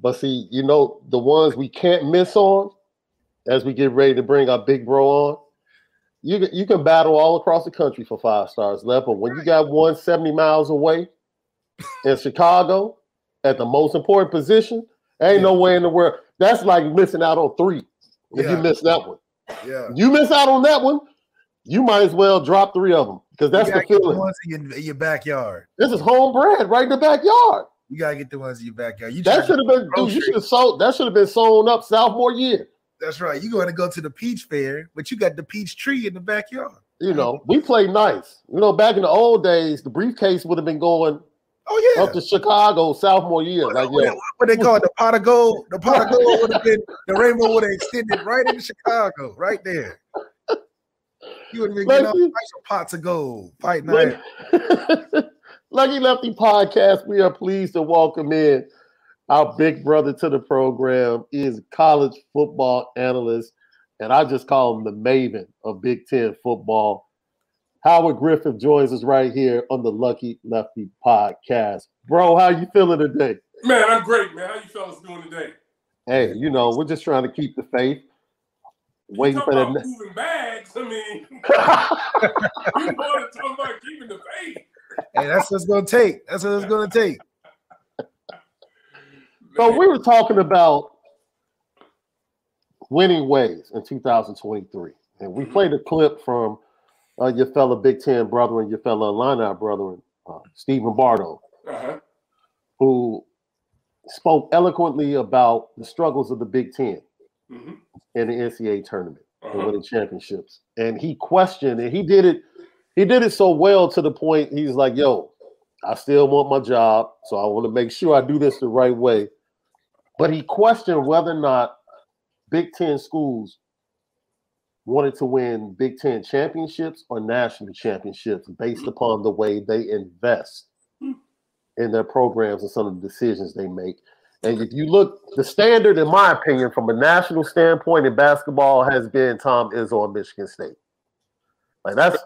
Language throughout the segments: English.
But see, you know, the ones we can't miss on as we get ready to bring our big bro on, you, can- you can battle all across the country for five stars left. But when you got one 70 miles away in Chicago at the most important position, ain't no way in the world. That's like missing out on three if you miss that one. Yeah. You miss out on that one, you might as well drop three of them because that's the feeling. ones in your, in your backyard. This is homebred right in the backyard. You gotta get the ones in your backyard. You That should have been, dude, you should have sold, that should have been sewn up sophomore year. That's right. You're going to go to the peach fair, but you got the peach tree in the backyard. You know, we play nice. You know, back in the old days, the briefcase would have been going Oh yeah. up to Chicago sophomore year. Like, what, yo, what they call it, the pot of gold. The pot of gold would have been the rainbow would have extended right into Chicago, right there. You would have been getting all Lucky. types of pots of gold fighting. Lucky Lefty Podcast, we are pleased to welcome in our big brother to the program. He is college football analyst, and I just call him the maven of Big Ten football. Howard Griffith joins us right here on the Lucky Lefty Podcast. Bro, how you feeling today? Man, I'm great, man. How you fellas doing today? Hey, you know, we're just trying to keep the faith. You Waiting for about that. moving bags. I mean, you want to talk about keeping the faith. Hey, that's what it's gonna take. That's what it's gonna take. So we were talking about winning ways in 2023, and we played a clip from uh, your fellow Big Ten brother and your fellow Illini brother, uh, Stephen Bardo, uh-huh. who spoke eloquently about the struggles of the Big Ten hmm in the NCAA tournament and uh-huh. winning championships. And he questioned, and he did it. He did it so well to the point he's like, "Yo, I still want my job, so I want to make sure I do this the right way." But he questioned whether or not Big Ten schools wanted to win Big Ten championships or national championships based upon the way they invest hmm. in their programs and some of the decisions they make. And if you look, the standard, in my opinion, from a national standpoint in basketball, has been Tom Izzo at Michigan State. Like that's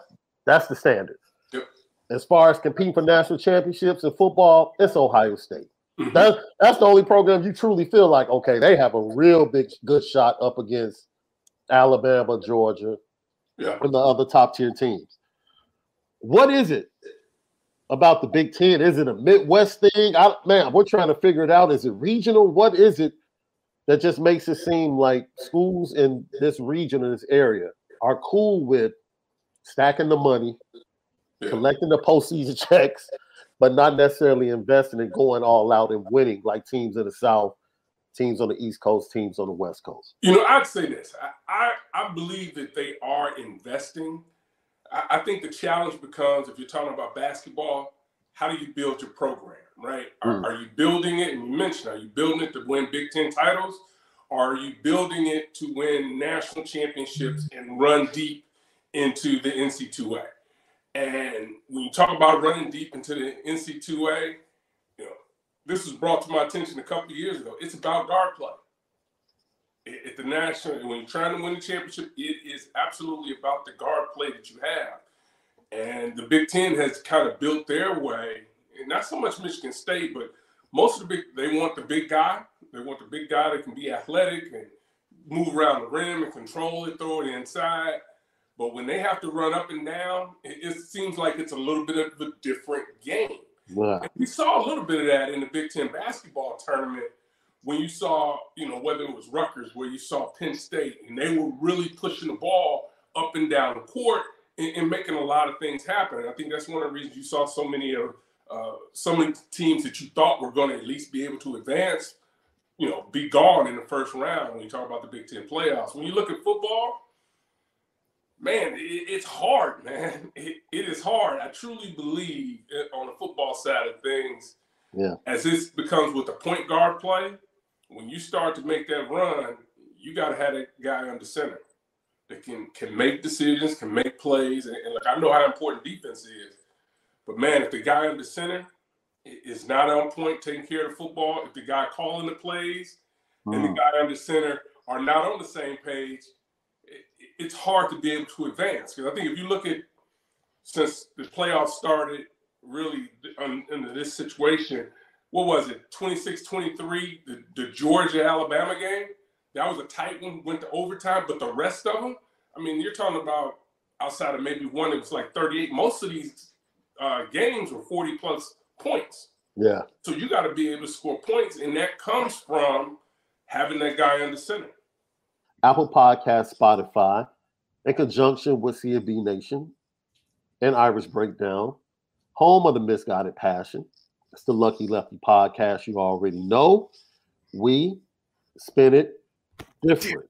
that's the standard. Yep. As far as competing for national championships in football, it's Ohio State. Mhm. That's that's the only program you truly feel like, okay, they have a real big good shot up against Alabama, Georgia, Yeah. and the other top tier teams. What is it about the Big Ten? Is it a Midwest thing? I, man, we're trying to figure it out. Is it regional? What is it that just makes it seem like schools in this region, in this area, are cool with stacking the money, Yeah. collecting the postseason checks, but not necessarily investing and going all out and winning like teams in the South, teams on the East Coast, teams on the West Coast. You know, I'd say this. I, I, I believe that they are investing. I, I think the challenge becomes if you're talking about basketball, how do you build your program, right? Are, Mm. are you building it? And you mentioned, are you building it to win Big Ten titles? Or are you building it to win national championships and run deep into the NC2A? And when you talk about running deep into the NC2A, you know, this was brought to my attention a couple years ago. It's about guard play at at the national, when you're trying to win the championship, it is absolutely about the guard play that you have. And the Big Ten has kind of built their way, and not so much Michigan State, but most of the big they want the big guy. They want the big guy that can be athletic and move around the rim and control it, throw it inside. But when they have to run up and down, it, it seems like it's a little bit of a different game. Wow. And we saw a little bit of that in the Big Ten basketball tournament when you saw, you know, whether it was Rutgers, where you saw Penn State, and they were really pushing the ball up and down the court and, and making a lot of things happen. And I think that's one of the reasons you saw so many of uh, so many teams that you thought were going to at least be able to advance, you know, be gone in the first round when you talk about the Big Ten playoffs. When you look at football, man, it, it's hard, man. It, it is hard. I truly believe on the football side of things, Yeah. as this becomes with the point guard play, when you start to make that run, you got to have a guy under center that can can make decisions, can make plays, and, and look, I know how important defense is, but man, if the guy under center is not on point taking care of the football, if the guy calling the plays and the Mm. guy under center are not on the same page, it's hard to be able to advance. Because I think if you look at since the playoffs started, really um, into this situation, what was it, 26 23, the, the Georgia Alabama game? That was a tight one, went to overtime, but the rest of them, I mean, you're talking about outside of maybe one that was like 38. Most of these uh, games were 40 plus points. Yeah. So you got to be able to score points, and that comes from having that guy under center. Apple Podcast, Spotify, in conjunction with CFB Nation and Irish Breakdown, home of the Misguided Passion. It's the Lucky Lefty podcast you already know. We spin it different.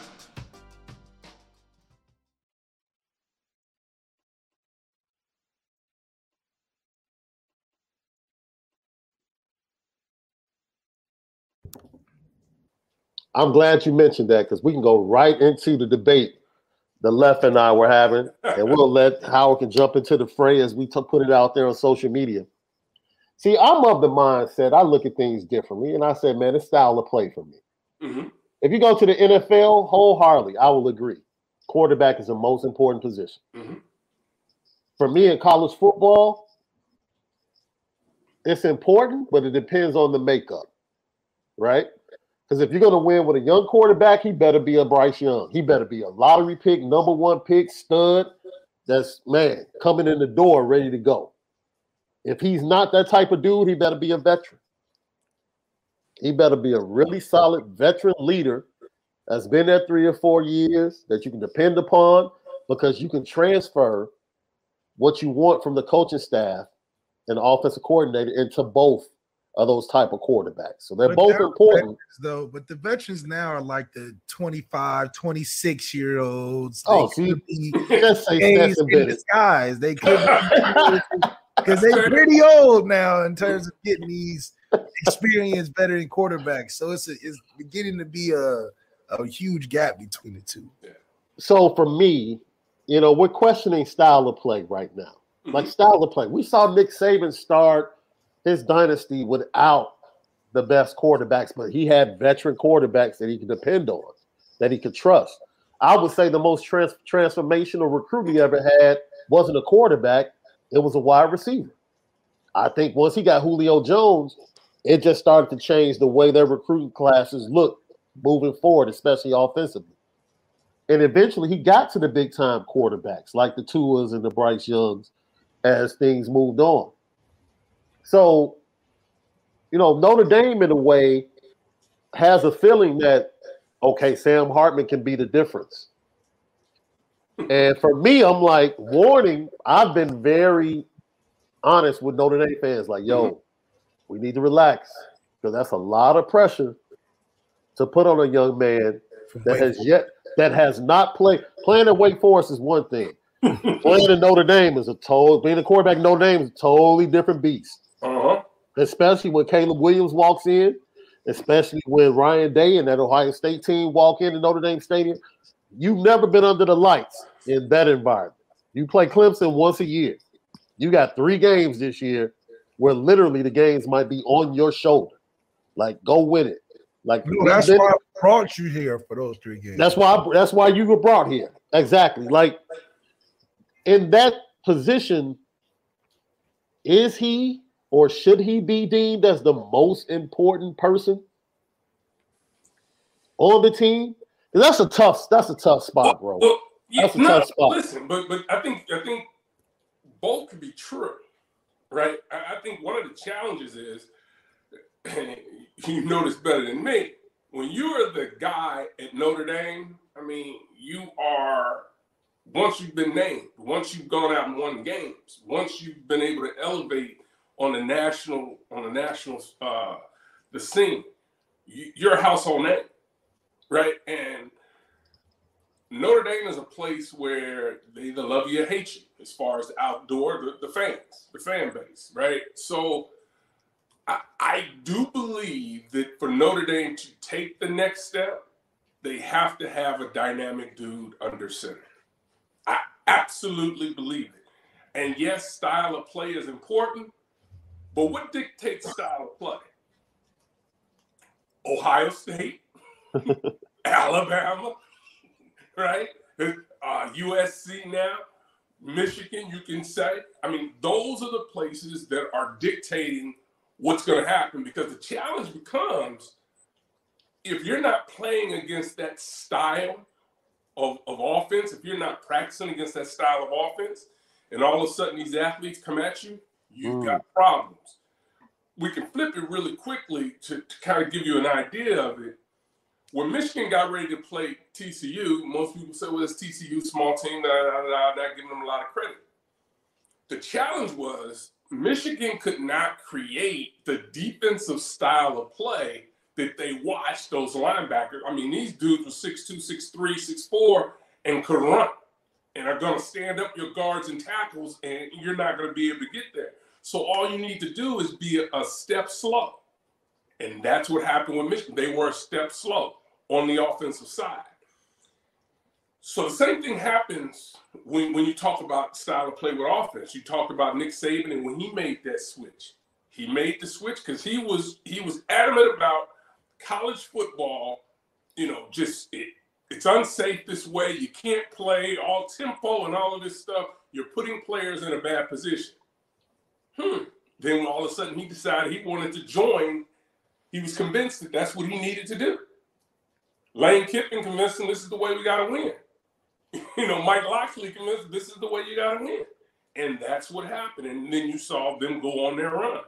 I'm glad you mentioned that because we can go right into the debate the left and I were having, and we'll let Howard can jump into the fray as we t- put it out there on social media. See, I'm of the mindset I look at things differently, and I said, man, it's style of play for me. hmm If you go to the NFL, wholeheartedly, I will agree. Quarterback is the most important position. Mhm. For me in college football, it's important, but it depends on the makeup, right? Because if you're going to win with a young quarterback, he better be a Bryce Young. He better be a lottery pick, number one pick, stud. That's man coming in the door, ready to go. If he's not that type of dude, he better be a veteran. He better be a really solid veteran leader that's been there three or four years that you can depend upon because you can transfer what you want from the coaching staff and offensive coordinator into both of those type of quarterbacks. So they're But both they're important. though, but the veterans now are like the 25, 26 year olds. Oh, so you- Just say days Stetson in Bennett. disguise. They could because they're pretty old now in terms of getting these experienced veteran quarterbacks. So it's a, it's beginning to be a a huge gap between the two. So for me, you know, we're questioning style of play right now. Like mm-hmm. style of play. We saw Nick Saban start his dynasty without the best quarterbacks, but he had veteran quarterbacks that he could depend on, that he could trust. I would say the most trans- transformational recruit he ever had wasn't a quarterback; it was a wide receiver. I think once he got Julio Jones, it just started to change the way their recruiting classes look moving forward, especially offensively. And eventually, he got to the big time quarterbacks like the Tuas and the Bryce Youngs as things moved on. So, you know, Notre Dame, in a way, has a feeling that, okay, Sam Hartman can be the difference. And for me, I'm like, warning, I've been very honest with Notre Dame fans like, yo, mm-hmm. we need to relax because that's a lot of pressure to put on a young man that has yet that has not played. Playing at Wake Forest is one thing. playing in Notre Dame is a total. Being a quarterback Notre Dame is a totally different beast. Uh-huh. Especially when Caleb Williams walks in, especially when Ryan Day and that Ohio State team walk into Notre Dame Stadium. You've never been under the lights in that environment. You play Clemson once a year. You got three games this year where literally the games might be on your shoulder. Like, go win it. Like no, that's why I brought you here for those three games. That's why I, that's why you were brought here. Exactly. Like in that position, is he or should he be deemed as the most important person on the team? That's a tough. That's a tough spot, bro. Well, yeah, that's a no, tough spot. Listen, but but I think I think both could be true, right? I, I think one of the challenges is, you know this better than me, when you are the guy at Notre Dame, I mean, you are once you've been named, once you've gone out and won games, once you've been able to elevate on the national on the national uh, the scene, you, you're a household name, right? And Notre Dame is a place where they either love you or hate you, as far as the outdoor, the, the fans, the fan base, right? So I, I do believe that for Notre Dame to take the next step, they have to have a dynamic dude under center. I absolutely believe it. And yes, style of play is important, but what dictates style of play? Ohio State, Alabama, right? Uh, USC now, Michigan, you can say. I mean, those are the places that are dictating what's going to happen because the challenge becomes if you're not playing against that style of, of offense, if you're not practicing against that style of offense, and all of a sudden these athletes come at you, you've mm. got problems. We can flip it really quickly to, to kind of give you an idea of it when Michigan got ready to play TCU, most people say, well, it's TCU, small team, da, da, da, da, giving them a lot of credit. The challenge was Michigan could not create the defensive style of play that they watched those linebackers. I mean, these dudes were 6'2, 6'3, 6'4, and could run and are going to stand up your guards and tackles, and you're not going to be able to get there. So all you need to do is be a, step slow. And that's what happened with Michigan. They were a step slow on the offensive side. So the same thing happens when, when you talk about style of play with offense. You talk about Nick Saban and when he made that switch. He made the switch because he was he was adamant about college football, you know, just it, it's unsafe this way. You can't play all tempo and all of this stuff. You're putting players in a bad position. Hmm. Then all of a sudden he decided he wanted to join. He was convinced that that's what he needed to do. Lane Kiffin convinced him this is the way we got to win. you know, Mike Locksley convinced this is the way you got to win. And that's what happened. And then you saw them go on their run.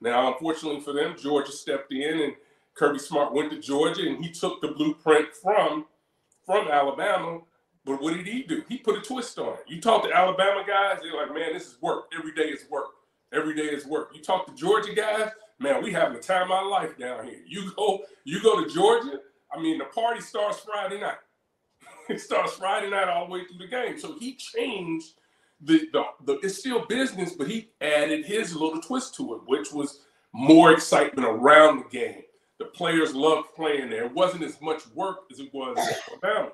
Now, unfortunately for them, Georgia stepped in and Kirby Smart went to Georgia and he took the blueprint from from Alabama. But what did he do? He put a twist on it. You talk to Alabama guys, they're like, man, this is work. Every day is work. Every day is work. You talk to Georgia guys, man, we having the time of our life down here. You go, you go to Georgia, I mean, the party starts Friday night. it starts Friday night all the way through the game. So he changed the, the, the it's still business, but he added his little twist to it, which was more excitement around the game. The players loved playing there. It wasn't as much work as it was in Alabama.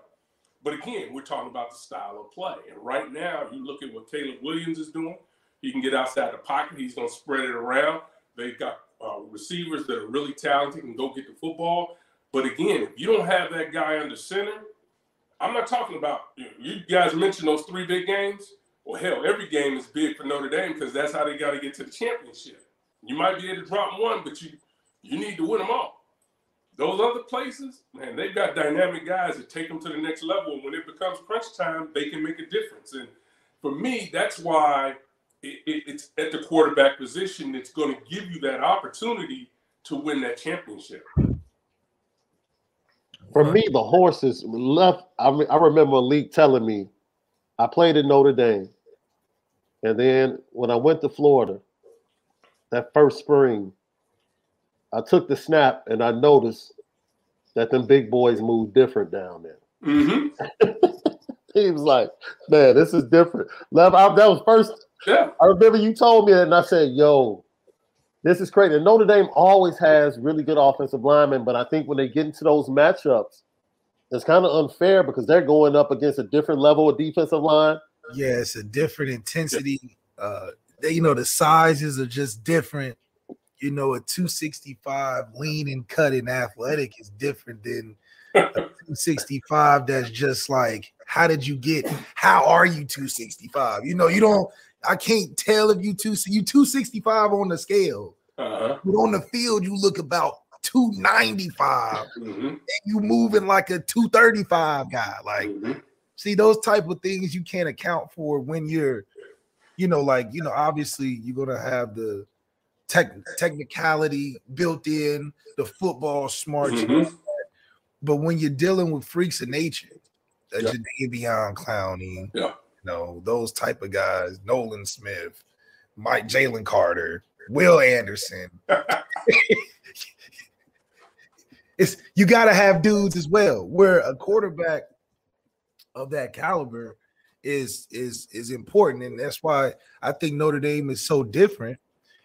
But again, we're talking about the style of play. And right now, you look at what Caleb Williams is doing. He can get outside the pocket. He's going to spread it around. They've got uh, receivers that are really talented and go get the football. But again, if you don't have that guy under center, I'm not talking about you guys mentioned those three big games. Well, hell, every game is big for Notre Dame because that's how they got to get to the championship. You might be able to drop one, but you you need to win them all. Those other places, man, they've got dynamic guys that take them to the next level. And when it becomes crunch time, they can make a difference. And for me, that's why it, it, it's at the quarterback position. It's going to give you that opportunity to win that championship. For me, the horses left. I, I remember Malik telling me, I played at Notre Dame, and then when I went to Florida, that first spring, I took the snap and I noticed that them big boys move different down there. Mm-hmm. he was like, "Man, this is different." Love, I, that was first. Yeah. I remember you told me that, and I said, "Yo, this is crazy." And Notre Dame always has really good offensive linemen, but I think when they get into those matchups, it's kind of unfair because they're going up against a different level of defensive line. Yeah, it's a different intensity. Uh, they, you know, the sizes are just different. You know, a 265 lean and cut cutting athletic is different than a 265 that's just like, how did you get? How are you 265? You know, you don't. I can't tell if you two you 265 on the scale, Uh-huh. but on the field you look about 295. Mm-hmm. And you moving like a 235 guy. Like, Mhm. see those type of things you can't account for when you're, you know, like you know, obviously you're gonna have the tech technicality built in, the football smart, Mhm. but when you're dealing with freaks of nature, Yeah. Jadeveon Clowney, Yeah. You know, those type of guys, Nolan Smith, Mike Jalen Carter, Will Anderson. it's you got to have dudes as well. Where a quarterback of that caliber is is is important, and that's why I think Notre Dame is so different.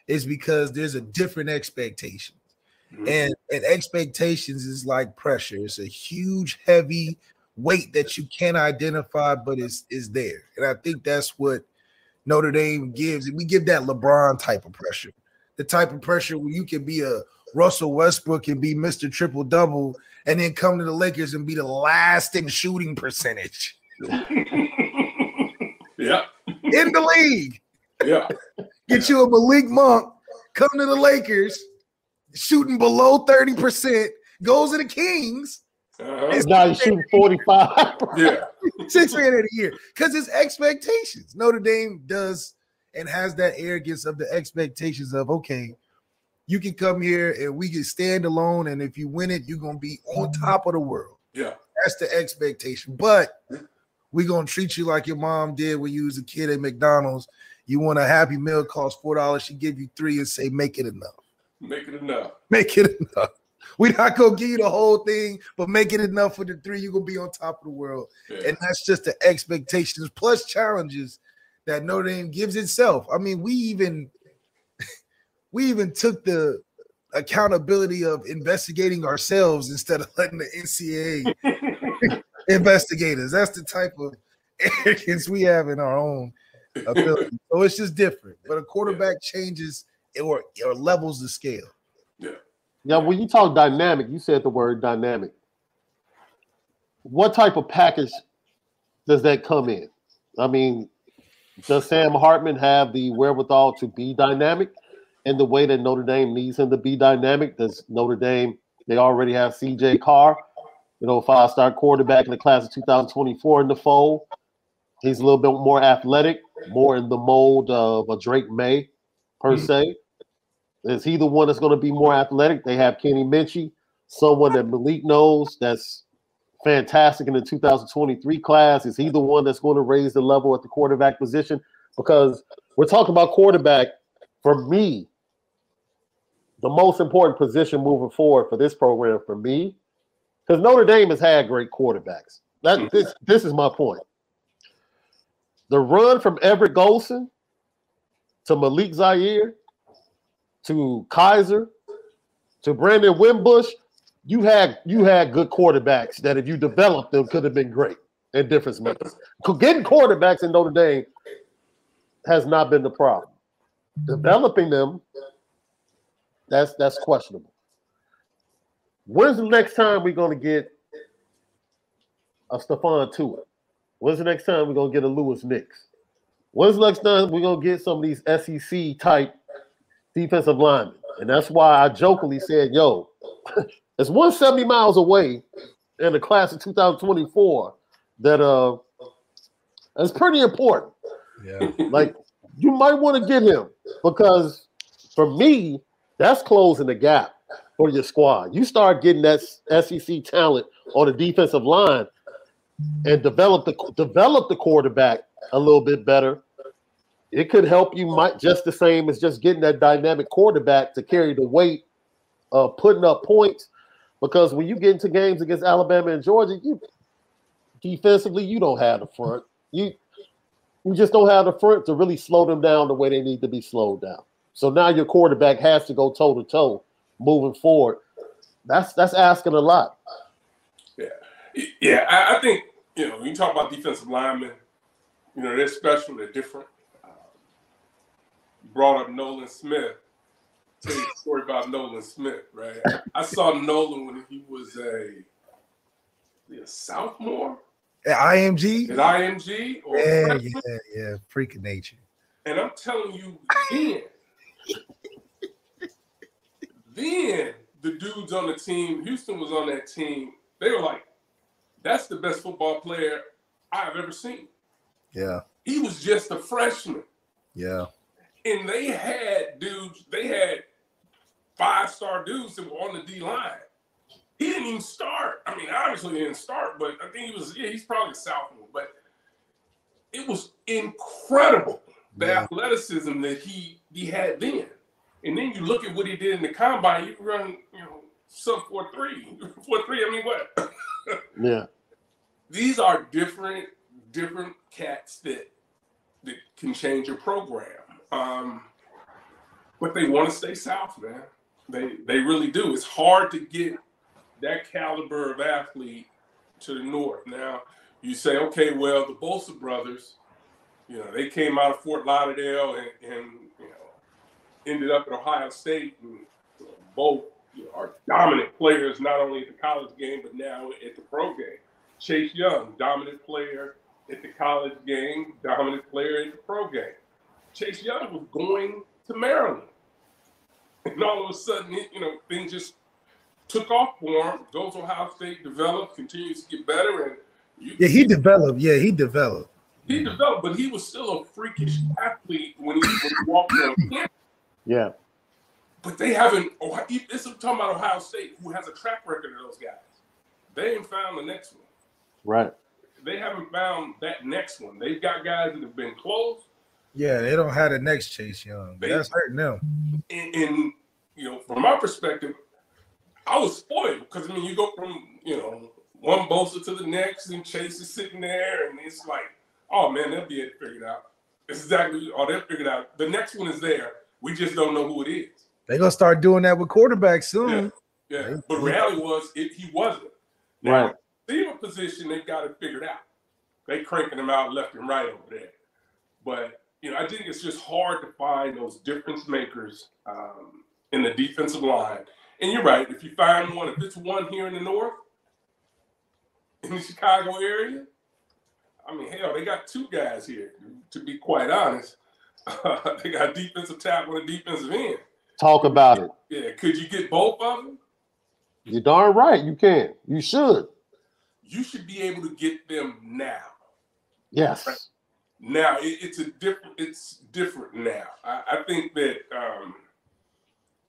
Is because there's a different expectation, Mhm. and and expectations is like pressure. It's a huge, heavy weight that you can't identify, but is is there, and I think that's what Notre Dame gives. And We give that LeBron type of pressure, the type of pressure where you can be a Russell Westbrook and be Mr. Triple Double, and then come to the Lakers and be the last in shooting percentage yeah. in the league. Yeah. Get you a Malik Monk, come to the Lakers, shooting below 30%, goes to the Kings, Uh-huh. Now you shooting 45. Yeah. six man of the year. Because it's expectations. Notre Dame does and has that arrogance of the expectations of okay, you can come here and we can stand alone, and if you win it, you're gonna be on top of the world. Yeah. That's the expectation. But we're gonna treat you like your mom did when you was a kid at McDonald's. You want a happy meal cost four dollars, she give you three and say, make it enough. Make it enough. Make it enough. We're not gonna give you the whole thing, but make it enough for the three. You're gonna be on top of the world. Yeah. And that's just the expectations plus challenges that Notre Dame gives itself. I mean, we even we even took the accountability of investigating ourselves instead of letting the NCAA investigate us. That's the type of arrogance we have in our own ability. So it's just different. But a quarterback changes or, or levels the scale. Now, when you talk dynamic, you said the word dynamic. What type of package does that come in? I mean, does Sam Hartman have the wherewithal to be dynamic in the way that Notre Dame needs him to be dynamic? Does Notre Dame, they already have CJ Carr, you know, five star quarterback in the class of 2024 in the fold. He's a little bit more athletic, more in the mold of a Drake Maye, per hmm. se. Is he the one that's going to be more athletic? They have Kenny Minchey, someone that Malik knows that's fantastic in the 2023 class. Is he the one that's going to raise the level at the quarterback position? Because we're talking about quarterback. For me, the most important position moving forward for this program, for me, because Notre Dame has had great quarterbacks. That mm-hmm. this this is my point. The run from Everett Golson to Malik Zaire to Kizer to Brandon Wimbush, you had you had good quarterbacks that if you developed them could have been great in difference makers. Getting quarterbacks in Notre Dame has not been the problem. Developing them, that's that's questionable. When's the next time we're going to get a Stephon Tuitt? When's the next time we're gonna get a Louis Nix? When's the next time we're gonna get some of these SEC type defensive linemen? And that's why I jokingly said, yo, it's 170 miles away in the class of 2024 that uh that's pretty important. Yeah. Like you might want to get him because for me, that's closing the gap for your squad. You start getting that SEC talent on the defensive line and develop the develop the quarterback a little bit better. It could help you might just the same as just getting that dynamic quarterback to carry the weight of putting up points. Because when you get into games against Alabama and Georgia, you defensively you don't have the front. You you just don't have the front to really slow them down the way they need to be slowed down. So now your quarterback has to go toe to toe moving forward. That's that's asking a lot. Yeah, yeah. I, I, think you know when you talk about defensive linemen, you know they're special, they're different. Brought up Nolan Smith. Tell you a story about Nolan Smith, right? I saw Nolan when he was a, a sophomore. At IMG? At IMG? yeah, yeah, yeah. Freaking nature. And I'm telling you, then, then the dudes on the team, Houston was on that team, they were like, that's the best football player I've ever seen. Yeah. He was just a freshman. Yeah. And they had dudes, they had five star dudes that were on the D line. He didn't even start. I mean, obviously he didn't start, but I think he was, yeah, he's probably a sophomore. But it was incredible the yeah. athleticism that he he had then. And then you look at what he did in the combine, you run, you know, sub four three. Four three, I mean what? yeah. These are different, different cats that that can change your program. Um, but they want to stay south, man. They they really do. It's hard to get that caliber of athlete to the north. Now you say, okay, well, the Bosa brothers, you know, they came out of Fort Lauderdale and, and you know ended up at Ohio State, and you know, both you know, are dominant players not only at the college game but now at the pro game. Chase Young, dominant player at the college game, dominant player at the pro game. Chase Young was going to Maryland and all of a sudden, you know, things just took off for him. Goes to Ohio State, developed, continues to get better, and you, yeah, he developed. Yeah, he developed. He developed, but he was still a freakish athlete when he, when he walked on campus. Yeah. But they haven't. This is talking about Ohio State, who has a track record of those guys. They ain't found the next one. Right. They haven't found that next one. They've got guys that have been close. Yeah, they don't have the next Chase Young. They, That's hurting them. And, and you know, from my perspective, I was spoiled because I mean, you go from you know one bolster to the next, and Chase is sitting there, and it's like, oh man, they'll be it figured out. It's exactly, oh, they'll figure it out. The next one is there. We just don't know who it is. They're gonna start doing that with quarterbacks soon. Yeah, yeah. but reality was it, he wasn't. Now, right. Receiver position, they got it figured out. They cranking them out left and right over there. But you know, I think it's just hard to find those difference makers um, in the defensive line. And you're right. If you find one, if it's one here in the north, in the Chicago area, I mean, hell, they got two guys here. To be quite honest, uh, they got defensive tackle and a defensive end. Talk about it. Yeah, could you get both of them? You're darn right. You can. You should. You should be able to get them now. Yes. Right? Now it, it's a different. It's different now. I, I think that um,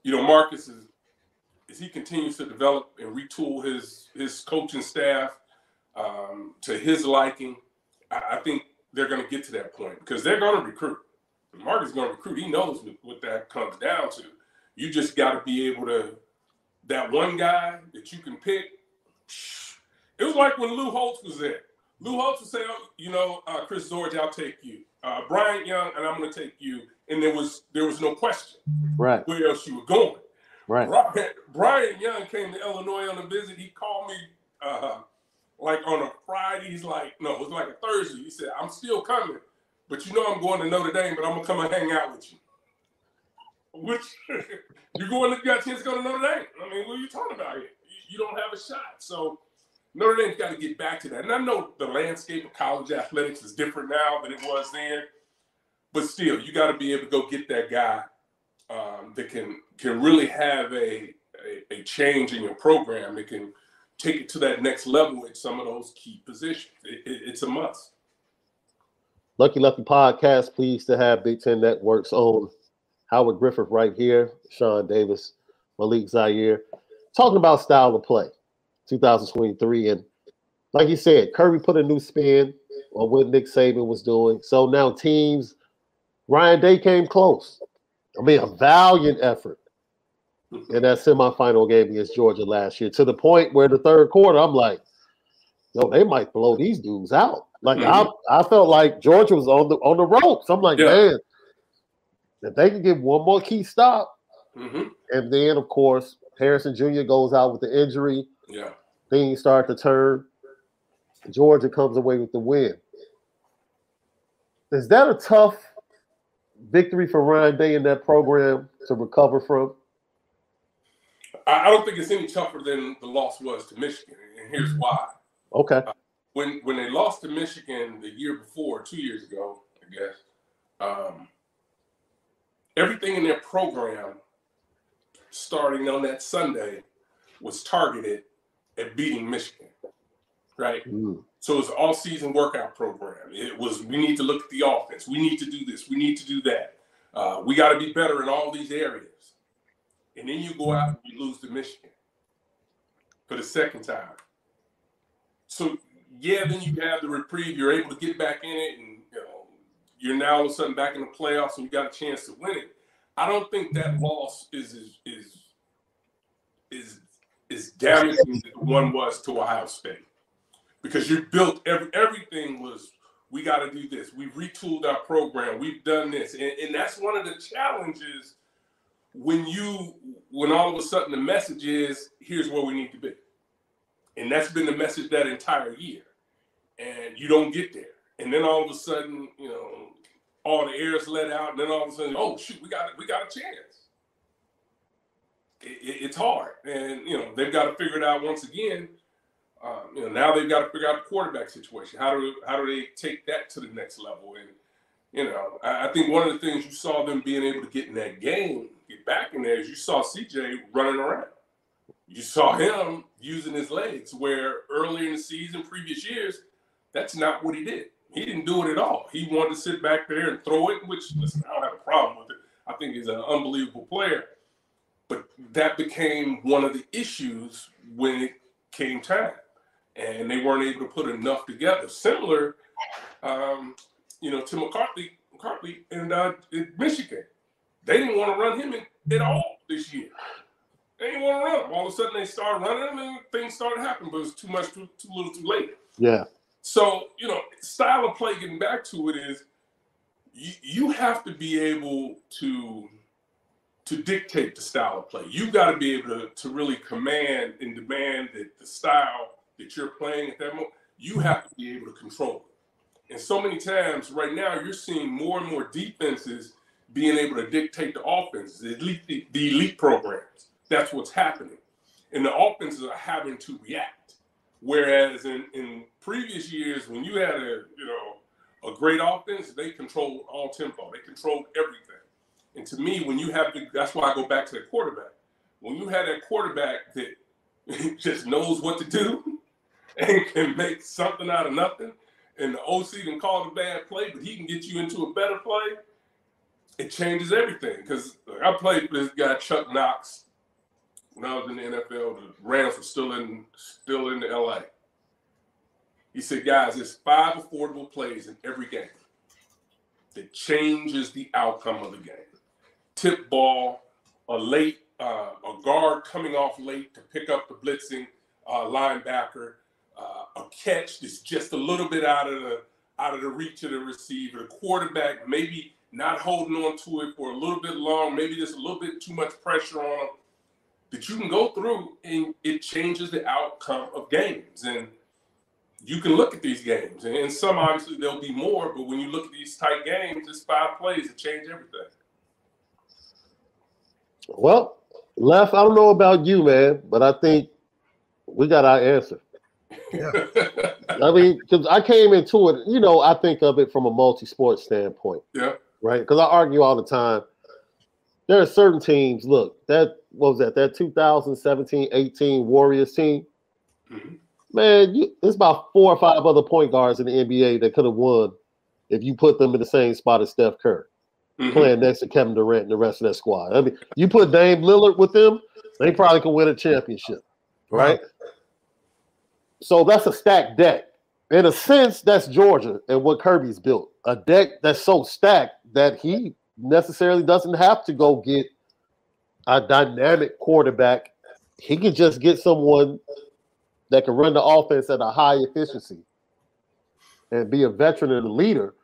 you know Marcus is as he continues to develop and retool his his coaching staff um, to his liking. I, I think they're going to get to that point because they're going to recruit. Marcus is going to recruit. He knows what, what that comes down to. You just got to be able to that one guy that you can pick. It was like when Lou Holtz was there. Lou Holtz would say, oh, you know, uh, Chris Zorich, I'll take you. Uh, Bryant Young, and I'm going to take you. And there was there was no question right where else you were going. Right. Brian, Brian Young came to Illinois on a visit. He called me uh, like on a Friday. He's like, no, it was like a Thursday. He said, I'm still coming, but you know I'm going to Notre Dame, but I'm gonna come and hang out with you. Which you're going to you got a chance to go to Notre Dame. I mean, what are you talking about here? You, you don't have a shot. So Notre Dame's got to get back to that. And I know the landscape of college athletics is different now than it was then, but still, you got to be able to go get that guy um, that can can really have a, a, a change in your program. That can take it to that next level at some of those key positions. It, it, it's a must. Lucky Lefty Podcast, pleased to have Big Ten Network's own Howard Griffith right here, Shaun Davis, Malik Zaire, talking about style of play. 2023. And like you said, Kirby put a new spin on what Nick Saban was doing. So now teams, Ryan Day came close. I mean, a valiant effort in that semifinal game against Georgia last year to the point where the third quarter, I'm like, yo, they might blow these dudes out. Like mm-hmm. I, I felt like Georgia was on the on the ropes. I'm like, yeah. man, if they can get one more key stop, mm-hmm. and then of course Harrison Jr. goes out with the injury. Yeah things start to turn. Georgia comes away with the win. Is that a tough victory for Ryan Day in that program to recover from? I don't think it's any tougher than the loss was to Michigan, and here's why. Okay. Uh, when when they lost to Michigan the year before, two years ago, I guess, um, everything in their program, starting on that Sunday, was targeted at beating Michigan, right? Mm. So it's all-season workout program. It was we need to look at the offense. We need to do this. We need to do that. Uh, we got to be better in all these areas. And then you go out and you lose to Michigan for the second time. So yeah, then you have the reprieve. You're able to get back in it, and you know you're now all of a sudden back in the playoffs, and you got a chance to win it. I don't think that loss is is is, is is damaging than one was to Ohio State. Because you built every everything was we got to do this. We've retooled our program. We've done this, and, and that's one of the challenges when you when all of a sudden the message is here's where we need to be, and that's been the message that entire year, and you don't get there, and then all of a sudden you know all the air is let out, and then all of a sudden oh shoot we got we got a chance it, it's hard, and you know they've got to figure it out once again. Um, you know now they've got to figure out the quarterback situation. How do how do they take that to the next level? And you know I, I think one of the things you saw them being able to get in that game, get back in there, is you saw CJ running around. You saw him using his legs, where earlier in the season, previous years, that's not what he did. He didn't do it at all. He wanted to sit back there and throw it, which listen, I don't have a problem with it. I think he's an unbelievable player. But that became one of the issues when it came time, and they weren't able to put enough together. Similar, um, you know, to McCarthy, McCarthy and uh, Michigan, they didn't want to run him in, at all this year. They didn't want to run him. All of a sudden, they started running him, and things started happening. But it was too much, too, too little, too late. Yeah. So you know, style of play. Getting back to it is, you, you have to be able to to dictate the style of play. You've got to be able to, to really command and demand that the style that you're playing at that moment, you mm-hmm. have to be able to control it. And so many times right now, you're seeing more and more defenses being able to dictate the offenses, the elite, the, the elite programs. That's what's happening. And the offenses are having to react. Whereas in, in previous years, when you had a you know a great offense, they controlled all tempo. They controlled everything. And to me, when you have the, that's why I go back to the quarterback. When you have that quarterback that just knows what to do and can make something out of nothing, and the OC can call the bad play, but he can get you into a better play, it changes everything. Because I played with this guy Chuck Knox when I was in the NFL. The Rams were still in still in the LA. He said, guys, there's five affordable plays in every game that changes the outcome of the game tip ball, a late, uh, a guard coming off late to pick up the blitzing uh, linebacker, uh, a catch that's just a little bit out of the out of the reach of the receiver, the quarterback maybe not holding on to it for a little bit long, maybe there's a little bit too much pressure on them that you can go through and it changes the outcome of games. And you can look at these games, and some obviously there'll be more, but when you look at these tight games, it's five plays that change everything. Well, left. I don't know about you, man, but I think we got our answer. Yeah. I mean, because I came into it, you know, I think of it from a multi-sport standpoint. Yeah. Right. Because I argue all the time. There are certain teams. Look, that what was that? That 2017-18 Warriors team. Mhm. Man, you, there's about four or five other point guards in the NBA that could have won if you put them in the same spot as Steph Curry, Mhm. playing next to Kevin Durant and the rest of that squad. I mean, you put Dame Lillard with them, they probably could win a championship, right? So that's a stacked deck. In a sense, that's Georgia and what Kirby's built. A deck that's so stacked that he necessarily doesn't have to go get a dynamic quarterback. He can just get someone that can run the offense at a high efficiency and be a veteran and a leader.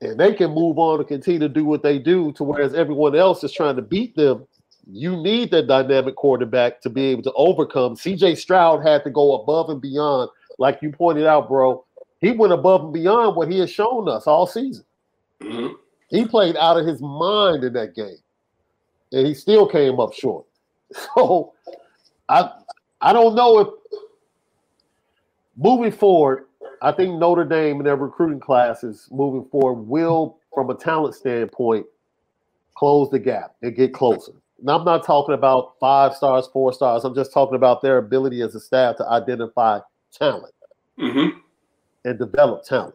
And they can move on and continue to do what they do to whereas everyone else is trying to beat them. You need that dynamic quarterback to be able to overcome. CJ Stroud had to go above and beyond, like you pointed out, bro. He went above and beyond what he has shown us all season. Mhm. He played out of his mind in that game, and he still came up short. So, I I don't know if moving forward, I think Notre Dame and their recruiting classes moving forward will, from a talent standpoint, close the gap and get closer. Now, I'm not talking about five stars, four stars. I'm just talking about their ability as a staff to identify talent Mhm. and develop talent.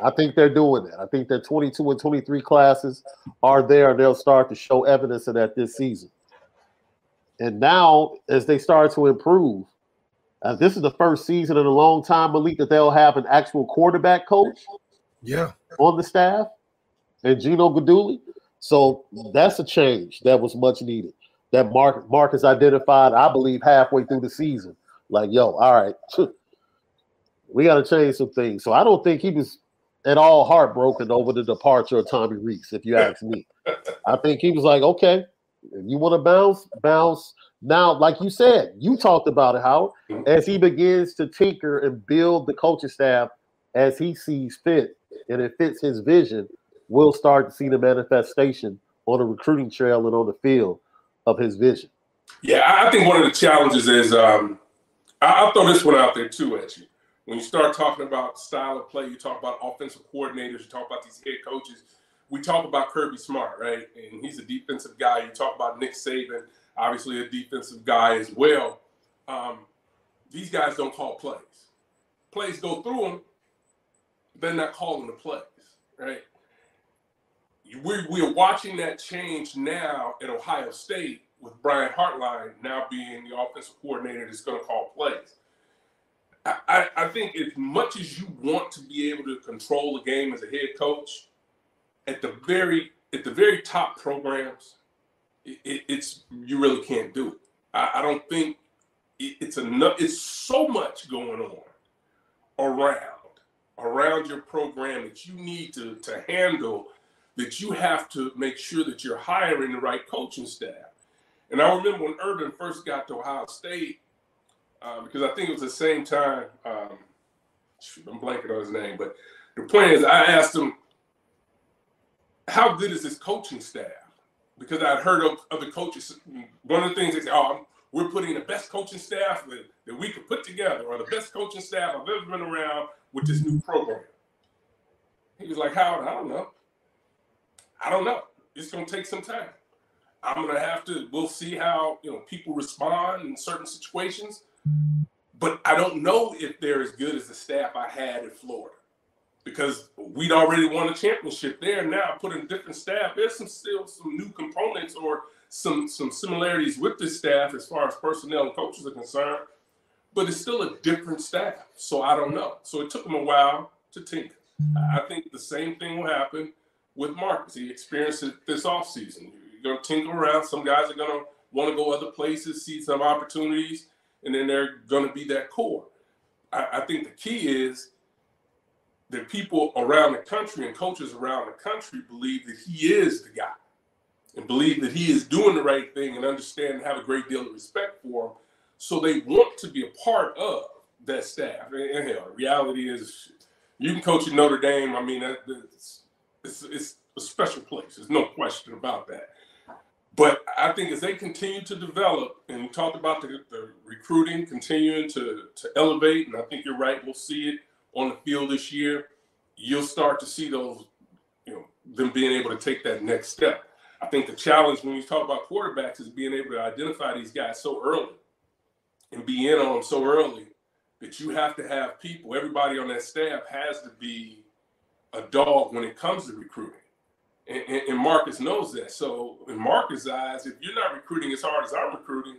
I think they're doing that. I think their 22 and 23 classes are there, and they'll start to show evidence of that this season. And now, as they start to improve, uh, this is the first season in a long time, Malik, that they'll have an actual quarterback coach Yeah. on the staff, and Gino Guidugli. So that's a change that was much needed. That Mark Mark Marcus identified, I believe, halfway through the season. Like, yo, all right, we got to change some things. So I don't think he was at all heartbroken over the departure of Tommy Rees, if you ask me. I think he was like, okay, if you want to bounce, bounce. Now, like you said, you talked about it, Howard, as he begins to tinker and build the coaching staff as he sees fit and it fits his vision, we'll start to see the manifestation on the recruiting trail and on the field of his vision. Yeah, I think one of the challenges is um, I'll throw this one out there too at you. When you start talking about style of play, you talk about offensive coordinators, you talk about these head coaches. We talk about Kirby Smart, right? And he's a defensive guy. You talk about Nick Saban, obviously a defensive guy as well. Um, these guys don't call plays. Plays go through them, they're not calling the plays, right? We're, we're watching that change now at Ohio State with Brian Hartline now being the offensive coordinator that's going to call plays. I, I, think as much as you want to be able to control the game as a head coach, at the very at the very top programs, it, it, it's you really can't do it. I, I don't think it, it's enough. It's so much going on around around your program that you need to to handle that you have to make sure that you're hiring the right coaching staff. And I remember when Urban first got to Ohio State, uh, because I think it was the same time. Um, shoot, I'm blanking on his name, but the point is, I asked him, "How good is this coaching staff?" Because I'd heard of other coaches. One of the things they say, "Oh, we're putting the best coaching staff that, that we could put together, or the best coaching staff I've ever been around with this new program." He was like, "Howard, I don't know. I don't know. It's going to take some time." I'm gonna have to. We'll see how you know people respond in certain situations, but I don't know if they're as good as the staff I had in Florida because we'd already won a championship there. Now putting different staff. There's some still some new components or some some similarities with this staff as far as personnel and coaches are concerned, but it's still a different staff. So I don't know. So it took them a while to tinker. I think the same thing will happen with Marcus. He experienced it this offseason you're going to tinker around. Some guys are going to want to go other places, see some opportunities, and then they're going to be that core. I, I, think the key is that people around the country and coaches around the country believe that he is the guy and believe that he is doing the right thing and understand and have a great deal of respect for him. So they want to be a part of that staff. And, and hell, reality is you can coach at Notre Dame. I mean, it's, it's, it's a special place. There's no question about that but I think as they continue to develop, and we talked about the, the recruiting continuing to, to elevate, and I think you're right, we'll see it on the field this year. You'll start to see those, you know, them being able to take that next step. I think the challenge when you talk about quarterbacks is being able to identify these guys so early and be in on them so early that you have to have people, everybody on that staff has to be a dog when it comes to recruiting. And, and, Marcus knows that. So in Marcus' eyes, if you're not recruiting as hard as I'm recruiting,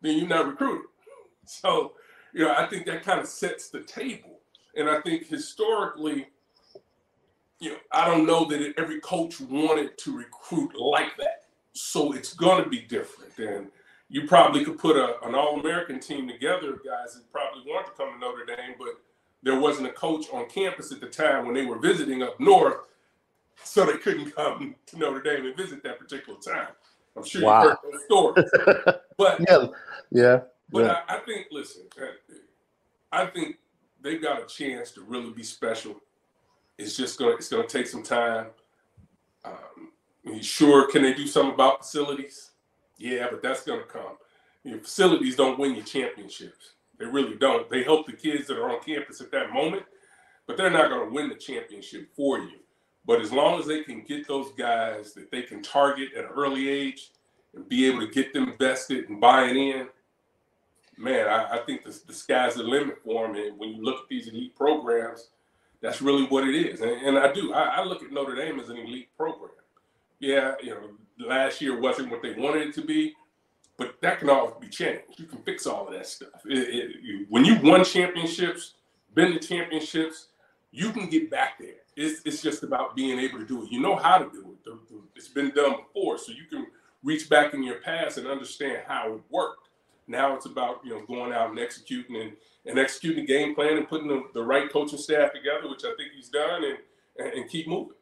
then you're not recruiting. So, you know, I think that kind of sets the table. And I think historically, you know, I don't know that every coach wanted to recruit like that. So it's going to be different. And you probably could put a, an All American team together, guys that probably wanted to come to Notre Dame, but there wasn't a coach on campus at the time when they were visiting up north, so they couldn't come to Notre Dame and visit that particular time. I'm sure wow. you've heard those stories. But yeah, yeah. But yeah. I, I think, listen, I think they've got a chance to really be special it's just to it's to take some time. Um, sure, can they do something about facilities? Yeah, but that's to come. You know, facilities don't win you championships. They really don't. They help the kids that are on campus at that moment, but they're not to win the championship for you. But as long as they can get those guys that they can target at an early age and be able to get them vested and buying in, man, I, I think the, the sky's the limit for them. And when you look at these elite programs, that's really what it is. And, and I do. I, I, look at Notre Dame as an elite program. Yeah, you know, last year wasn't what they wanted it to be, but that can all be changed. You can fix all of that stuff. It, it, you, when you won championships, been to championships, you can get back there. It's, it's just about being able to do it. You know how to do it. It's been done before, so you can reach back in your past and understand how it worked. Now it's about you know going out and executing and and executing the game plan and putting the, the right coaching staff together, which I think he's done, and, and, and keep moving.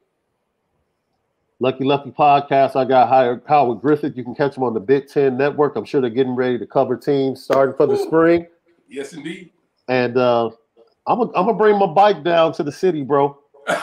Lucky Lefty podcast. I got hired Howard Griffith. You can catch him on the Big Ten Network. I'm sure they're getting ready to cover teams starting for the Ooh. spring. Yes, indeed. And uh, I'm gonna I'm bring my bike down to the city, bro.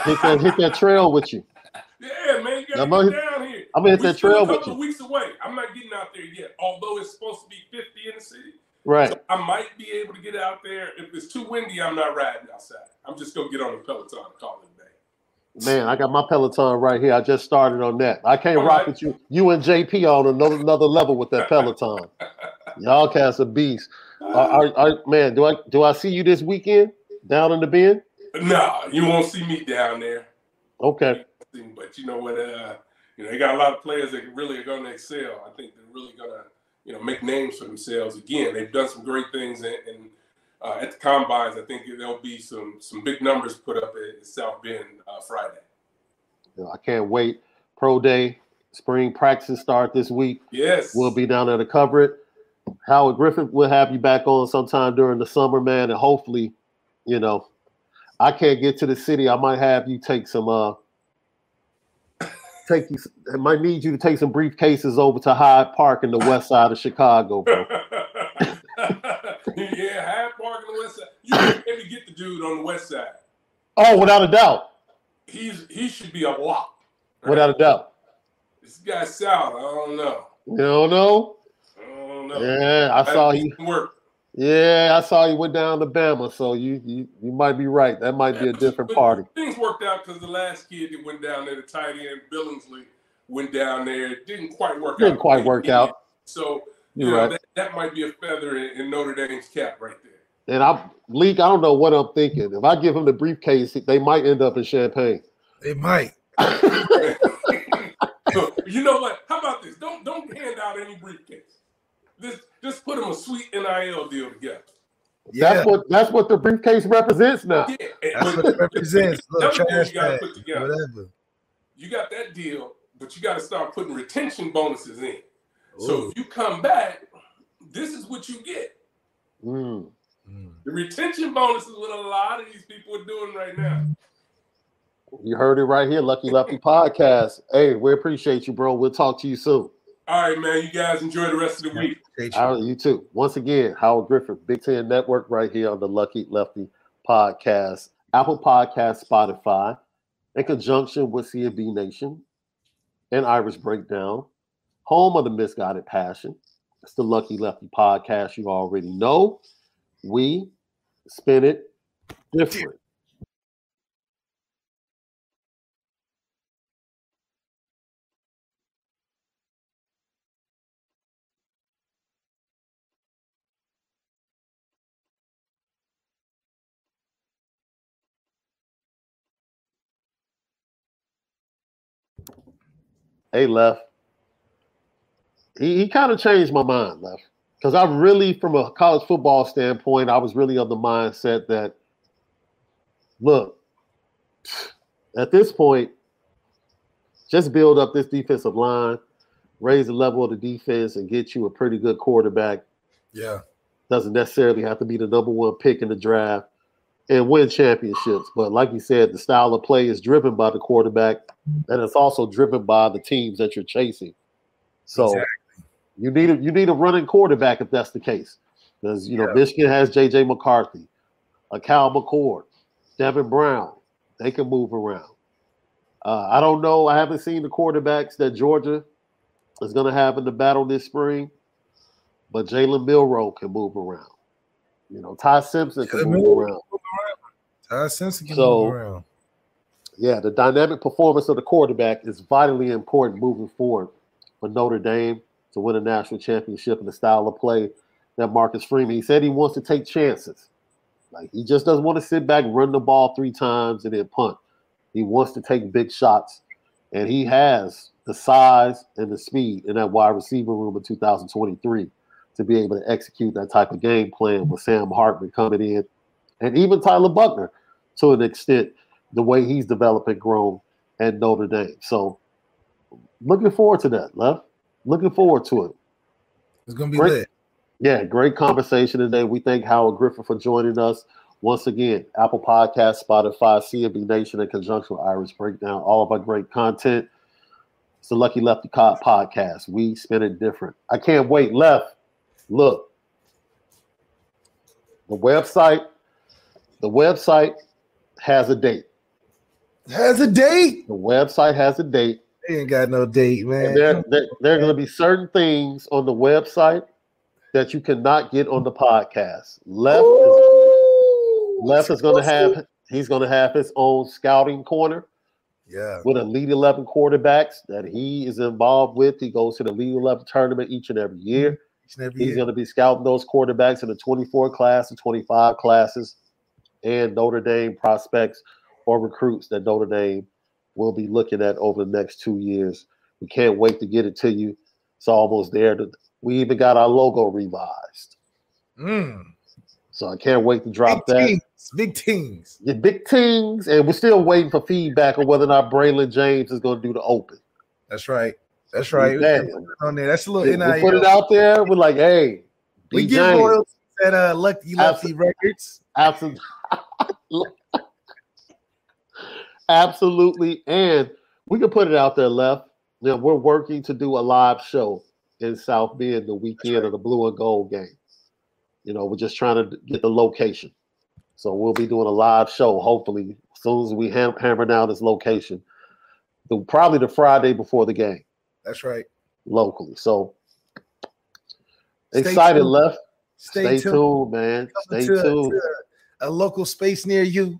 Hit that hit that trail with you. Yeah, man, you gotta get down here. I'm gonna hit we that trail with you. Weeks away. I'm not getting there although it's supposed to be 50 in the city. Right. So I might be able to get out there. If it's too windy, I'm not riding outside. I'm just gonna get on the Peloton and call it a day. Man, I got my Peloton right here. I just started on that. I can't All rock right. with you. You and JP on another another level with that Peloton. Y'all cast a beast. Uh, man, do I do I see you this weekend down in the bend? No, you won't see me down there. Okay. But you know what? Uh, you know, they got a lot of players that really are going to excel. I think they're really going to you know, make names for themselves. Again, they've done some great things, and, and uh, at the combines, I think there'll be some some big numbers put up at South Bend uh, Friday. I can't wait. Pro day, spring practices start this week. Yes, we'll be down there to cover it. Howard Griffith will have you back on sometime during the summer, man, and hopefully, you know, I can't get to the city. I might have you take some uh take you. Might need you to take some briefcases over to Hyde Park in the west side of Chicago, bro. yeah, Hyde Park in the west side. You can maybe get the dude on the west side. Oh, without a doubt. He's he should be a lock. Right? Without a doubt. This guy South, I don't know. You don't know? I don't know. Yeah, I saw you work. Yeah, I saw you went down to Bama, so you you, you might be right. That might be a different party. Things worked out because the last kid that went down there, the tight end Billingsley, went down there. It didn't quite work didn't out. Didn't quite work out. So you You're know, right. that, that might be a feather in, in Notre Dame's cap right there. And I leak, I don't know what I'm thinking. If I give him the briefcase, they might end up in Champaign. They might. you know what? How about this? Don't don't hand out any briefcase. This just put them a sweet NIL deal together. Yeah. That's what that's what the briefcase represents now. Yeah, that's what it represents. Look, you got to put together. Whatever. You got that deal, but you got to start putting retention bonuses in. Ooh. So if you come back, this is what you get. Mm. The retention bonus is what a lot of these people are doing right now. You heard it right here, Lucky Lucky Podcast. Hey, we appreciate you, bro. We'll talk to you soon. All right, man. You guys enjoy the rest of the week. All right, you too. Once again, Howard Griffith, Big Ten Network, right here on the Lucky Lefty Podcast, Apple Podcast, Spotify, in conjunction with CFB Nation and Irish Breakdown, home of the misguided passion. It's the Lucky Lefty podcast you already know. We spin it different. Hey, Left. He, he kind of changed my mind, Left. Because I really, from a college football standpoint, I was really of the mindset that, look, at this point, just build up this defensive line, raise the level of the defense, and get you a pretty good quarterback. Yeah. Doesn't necessarily have to be the number one pick in the draft and win championships. But like you said, the style of play is driven by the quarterback, and it's also driven by the teams that you're chasing. So Exactly. you need a you need a running quarterback if that's the case. Because you know Michigan has JJ McCarthy, a Kyle McCord, Devin Brown. They can move around. Uh, I don't know. I haven't seen the quarterbacks that Georgia is going to have in the battle this spring, but Jalen Milrow can move around. You know, Ty Simpson can move around. Simpson can So- around. Yeah, the dynamic performance of the quarterback is vitally important moving forward for Notre Dame to win a national championship in the style of play that Marcus Freeman. He said he wants to take chances. Like he just doesn't want to sit back, run the ball three times, and then punt. He wants to take big shots, and he has the size and the speed in that wide receiver room in 2023 to be able to execute that type of game plan with Sam Hartman coming in, and even Tyler Buchner to an extent the way he's developed and grown at Notre Dame. So looking forward to that, left. Looking forward to it. It's gonna be Great. lit. Yeah, great conversation today. We thank Howard Griffith for joining us. Once again, Apple Podcast, Spotify, CFB Nation, in conjunction with Irish Breakdown, all of our great content. It's the Lucky Lefty Cop podcast. We spin it different. I can't wait. Left, look. The website, the website has a date. Has a date. The website has a date. They ain't got no date, man. And there, there, there are going to be certain things on the website that you cannot get on the podcast. Left is, Left is going to have he's going to have his own scouting corner Yeah. with Elite Eleven quarterbacks that he is involved with. He goes to the Elite Eleven tournament each and every year. Each and every He's year. going to be scouting those quarterbacks in the 24 class and 25 classes and Notre Dame prospects or recruits that Notre Dame will be looking at over the next two years. We can't wait to get it to you. It's almost there. We even got our logo revised. Mm. So I can't wait to drop Big that. teams. Big teams. The big teams, and we're still waiting for feedback on whether or not Braylon James is going to do the open. That's right. That's right. Yeah. On there. That's a little we put it out there. We're like, hey, We D. give royalties at uh, Lucky Lefty Records. Absolutely. Absolutely. And we can put it out there left. Now we're working to do a live show in South Bend the weekend right. of the blue and gold game. You know, we're just trying to get the location. So we'll be doing a live show, hopefully, as soon as we ham- hammer down this location. The, probably the Friday before the game That's right. locally. So Stay excited, tuned. left. Stay, Stay, tuned. tuned, man. Coming Stay tuned. A local space near you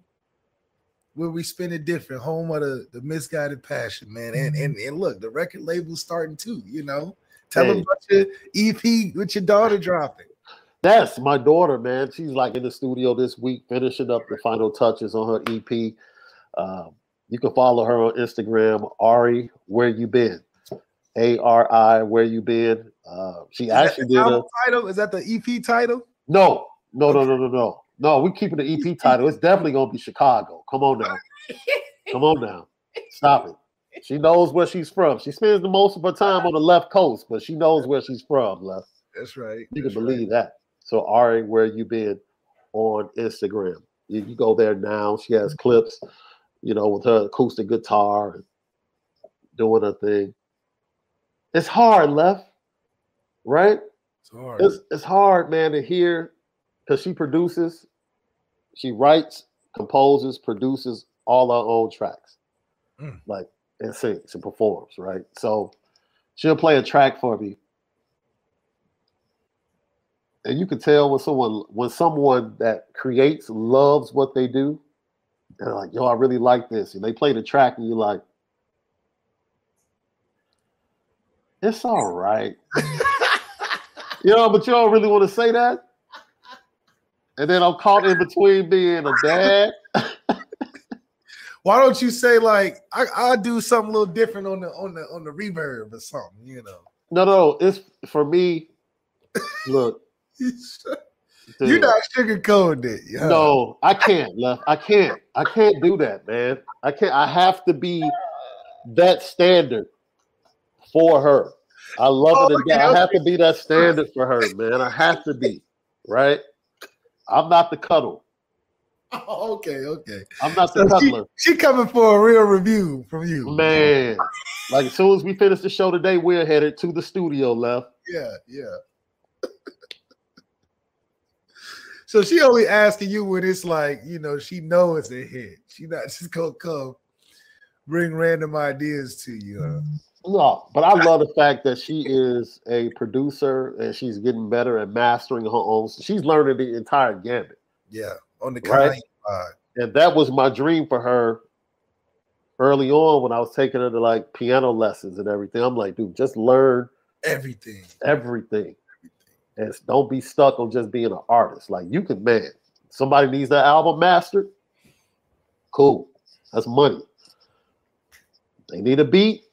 where we spend it different. Home of the, the misguided passion, man. And, and and look, the record label's starting too, you know. Tell them about your EP with your daughter dropping. That's my daughter, man. She's like in the studio this week, finishing up the final touches on her EP. Um, you can follow her on Instagram, Ari, where you been? A R I, where you been? Uh, she Is actually the did a title? Is that the EP title? no, no, no, no, no, no, no. we're keeping the EP title. It's definitely gonna be Chicago. Come on now, come on now, stop it. She knows where she's from. She spends the most of her time on the left coast, but she knows where she's from. Left. That's right. You That's can right. believe that. So Ari, where you been on Instagram? You, you go there now. She has mm-hmm. clips, you know, with her acoustic guitar and doing her thing. It's hard, left, right? It's hard. It's it's hard, man, to hear because she produces, she writes, composes, produces all her own tracks, Mm. like and sings and performs, right? So She'll play a track for me. And you can tell when someone when someone that creates loves what they do, they're like, yo, I really like this. And they play the track and you're like, it's all right. you know, but you don't really want to say that. And then I'm caught in between being a dad. Why don't you say like I, I'll do something a little different on the on the on the reverb or something, you know? No, no, it's for me. Look, You're not sugarcoating it. yeah. no, I can't. Left, I can't. I can't do that, man. I can't. I have to be that standard for her. I love Oh, it. okay, I have to be that standard for her, man. I have to be right. I'm not the cuddle. Oh, okay, okay. I'm not the So she, cuddler, she coming for a real review from you, man. Like as soon as we finish the show today, we're headed to the studio. Left. Yeah, yeah. so she only asking you when it's like you know she knows it's a hit. She not just gonna come bring random ideas to you. Huh? No, but I love the fact that she is a producer and she's getting better at mastering her own. She's learning the entire gamut. Yeah, on the Right. Side. and that was my dream for her early on when I was taking her to like piano lessons and everything. I'm like, dude, just learn everything. everything and don't be stuck on just being an artist. Like you can, man, somebody needs that album mastered. Cool, that's money. They need a beat,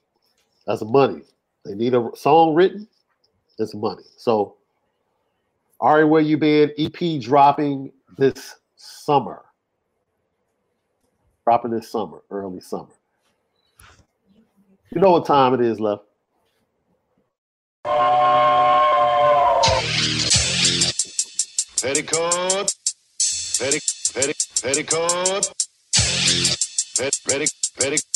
that's money. They need a song written, it's money. So, Ari, where you been? EP dropping this summer. Dropping this summer, early summer. You know what time it is left. Petticoat. Petti, petti, petticoat. Pet, petti, petti,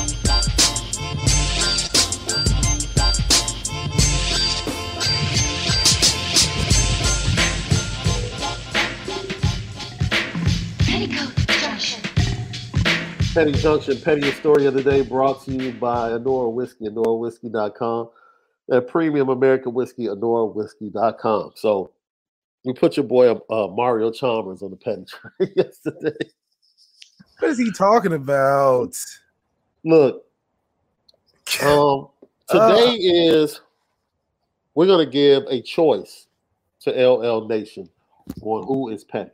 Petty Junction, Pettiest Story of the Day, brought to you by Anora Whiskey, AnoraWhiskey.com, and Premium American Whiskey, AnoraWhiskey.com. So we put your boy uh, Mario Chalmers on the Petty train yesterday. What is he talking about? Look, um, today is we're going to give a choice to LL Nation on who is petty.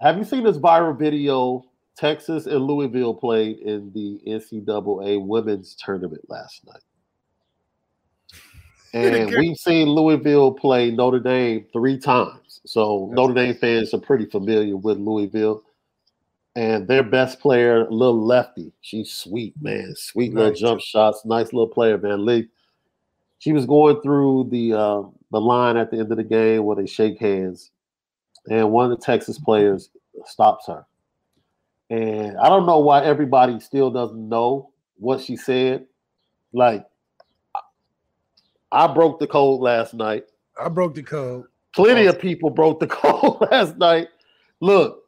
Have you seen this viral video? Texas and Louisville played in the NCAA women's tournament last night. And we've seen Louisville play Notre Dame three times. So Notre Dame fans are pretty familiar with Louisville. And their best player, little lefty, she's sweet, man. Sweet little jump shots, nice little player, man. Lee. She was going through the uh, the line at the end of the game where they shake hands, and one of the Texas players stops her. And I don't know why everybody still doesn't know what she said. Like, I broke the code last night. I broke the code. Plenty oh. of people broke the code last night. Look,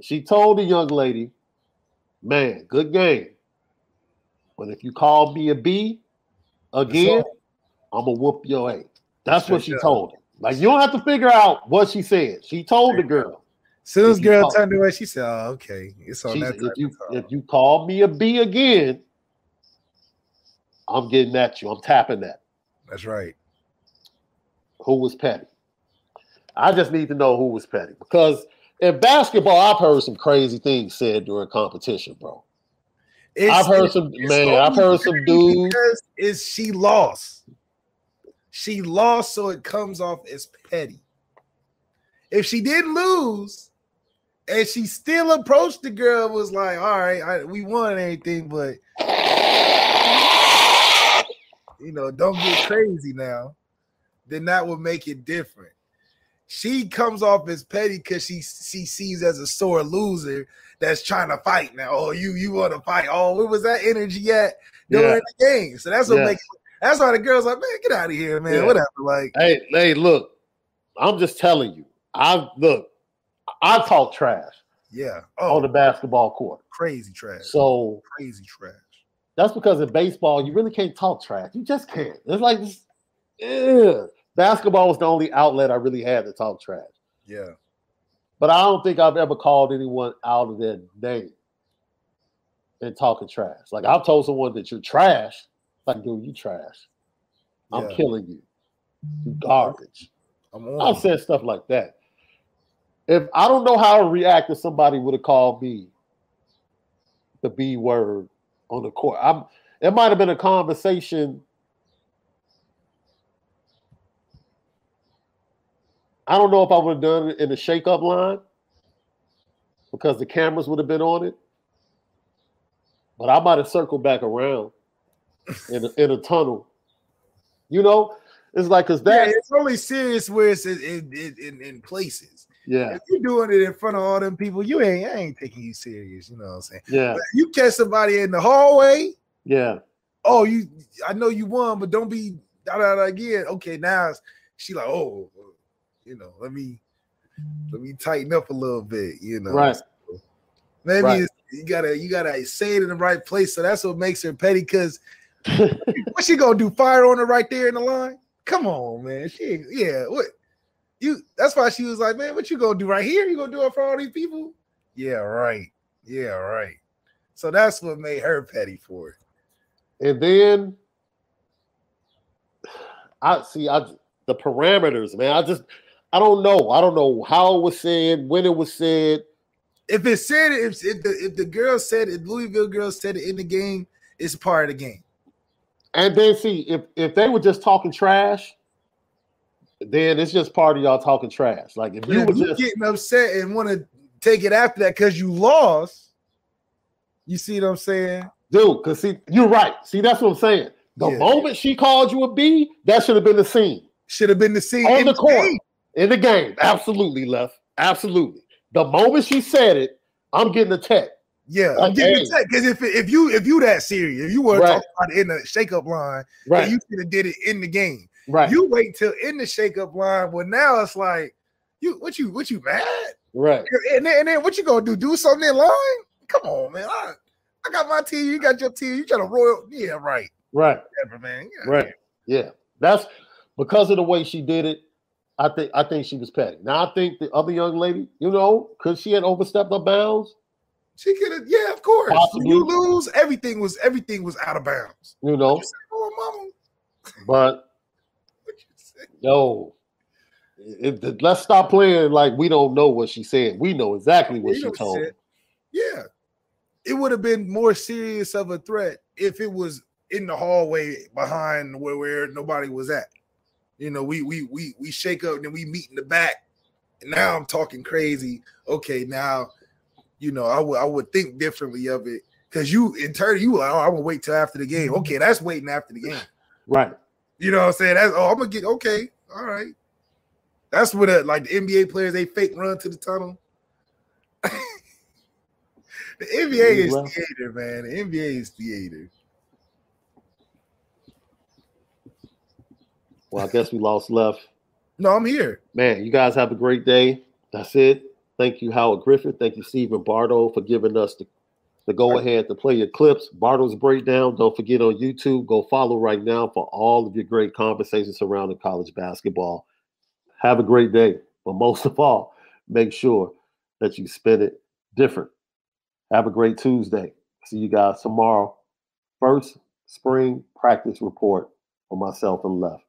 she told the young lady, man, good game. But if you call me a B again, I'm gonna whoop your A. That's what she told her. Like you don't have to figure out what she said. She told the girl. Soon as girl turned away, she said, "Oh, okay, it's on that." if you if you call me a B again, I'm getting at you. I'm tapping that. That's right. Who was petty? I just need to know who was petty because in basketball, I've heard some crazy things said during competition, bro. I've heard some it's man. I've heard some dudes. is she lost. She lost, so it comes off as petty. If she didn't lose, and she still approached the girl, was like, "All right, I, we won anything, but you know, don't get crazy now." Then that would make it different. She comes off as petty because she she sees as a sore loser that's trying to fight now. Oh, you you want to fight? Oh, where was that energy at during Yeah. the game? So that's what Yeah. makes that's why the girls like, man, get out of here, man. Yeah. Whatever. Like, Hey, hey, look, I'm just telling you. I look, I talk trash yeah. on Oh, the basketball court. crazy trash. So crazy trash. that's because in baseball, you really can't talk trash. You just can't. It's like ugh. basketball was the only outlet I really had to talk trash. Yeah. But I don't think I've ever called anyone out of their name and talking trash. Like I've told someone that you're trash. Like, dude, you trash. I'm Yeah. killing you. You garbage. I'm on. I've said stuff like that. If I don't know how to react if somebody would have called me the B word on the court. I'm it might have been a conversation. I don't know if I would have done it in the shake-up line because the cameras would have been on it. But I might have circled back around in a, in a tunnel. You know, it's like because Yeah, that it's only serious where it's in in, in, in places. Yeah If you're doing it in front of all them people, you ain't I ain't taking you serious. You know what I'm saying? yeah But you catch somebody in the hallway. yeah Oh, you I know you won, but don't be da da da again. Okay, now she like, oh, you know, let me let me tighten up a little bit. You know, Right. Maybe Right. you gotta you gotta say it in the right place. So that's what makes her petty. Because what she gonna do? Fire on her right there in the line? Come on, man. She yeah. What you? That's why she was like, man, what you gonna do right here? You gonna do it for all these people? Yeah, right. Yeah, right. So that's what made her petty for it. And then I see I the parameters, man. I just I don't know. I don't know how it was said, when it was said. If it said it, if, if the if the girl said it, Louisville girl said it in the game, it's part of the game. And then see if if they were just talking trash, then it's just part of y'all talking trash. Like if you were just getting upset and want to take it after that because you lost, you see what I'm saying? dude, because see, you're right. See, that's what I'm saying. The Yeah. moment she called you a B, that should have been the scene. Should have been the scene on in the court game. in the game. Absolutely, left. Absolutely. The moment she said it, I'm getting a text. Yeah, I'm getting hey. because if if you if you that serious, if you were Right. talking about it in the shake-up line, Right. you should have did it in the game. Right. You wait till in the shake-up line. Well, now it's like you what you what you mad? right. And then, and then what you gonna do? Do something in line? Come on, man. I, I got my team. You got your team. You got to royal? Yeah, right. Right. Whatever, man. Yeah. Right. Yeah. That's because of the way she did it. I think I think she was petty. Now I think the other young lady, you know, because she had overstepped her bounds, She could have. Yeah, of course. Possibly. When you lose, everything was everything was out of bounds. you know, You say, oh, mama. but What you say? yo, it, it- let's stop playing like we don't know what she said. We know exactly what she told. said. Yeah. It would have been more serious of a threat if it was in the hallway behind where, where nobody was at. You know, we we we we shake up and then we meet in the back. And now I'm talking crazy. Okay, now you know I would I would think differently of it. Cause you in turn you like, oh, I'm gonna wait till after the game. Okay, that's waiting after the game. Right. You know what I'm saying? That's oh, I'm gonna get okay. All right. That's what uh, like the NBA players they fake run to the tunnel. the NBA is theater, man. The NBA is theater. Well, I guess we lost left. No, I'm here. Man, you guys have a great day. That's it. Thank you, Howard Griffith. Thank you, Stephen Bardo, for giving us the, the go ahead to play your clips. Bardo's breakdown. Don't forget on YouTube. Go follow right now for all of your great conversations surrounding college basketball. Have a great day. But most of all, make sure that you spend it different. Have a great Tuesday. See you guys tomorrow. First spring practice report for myself and left.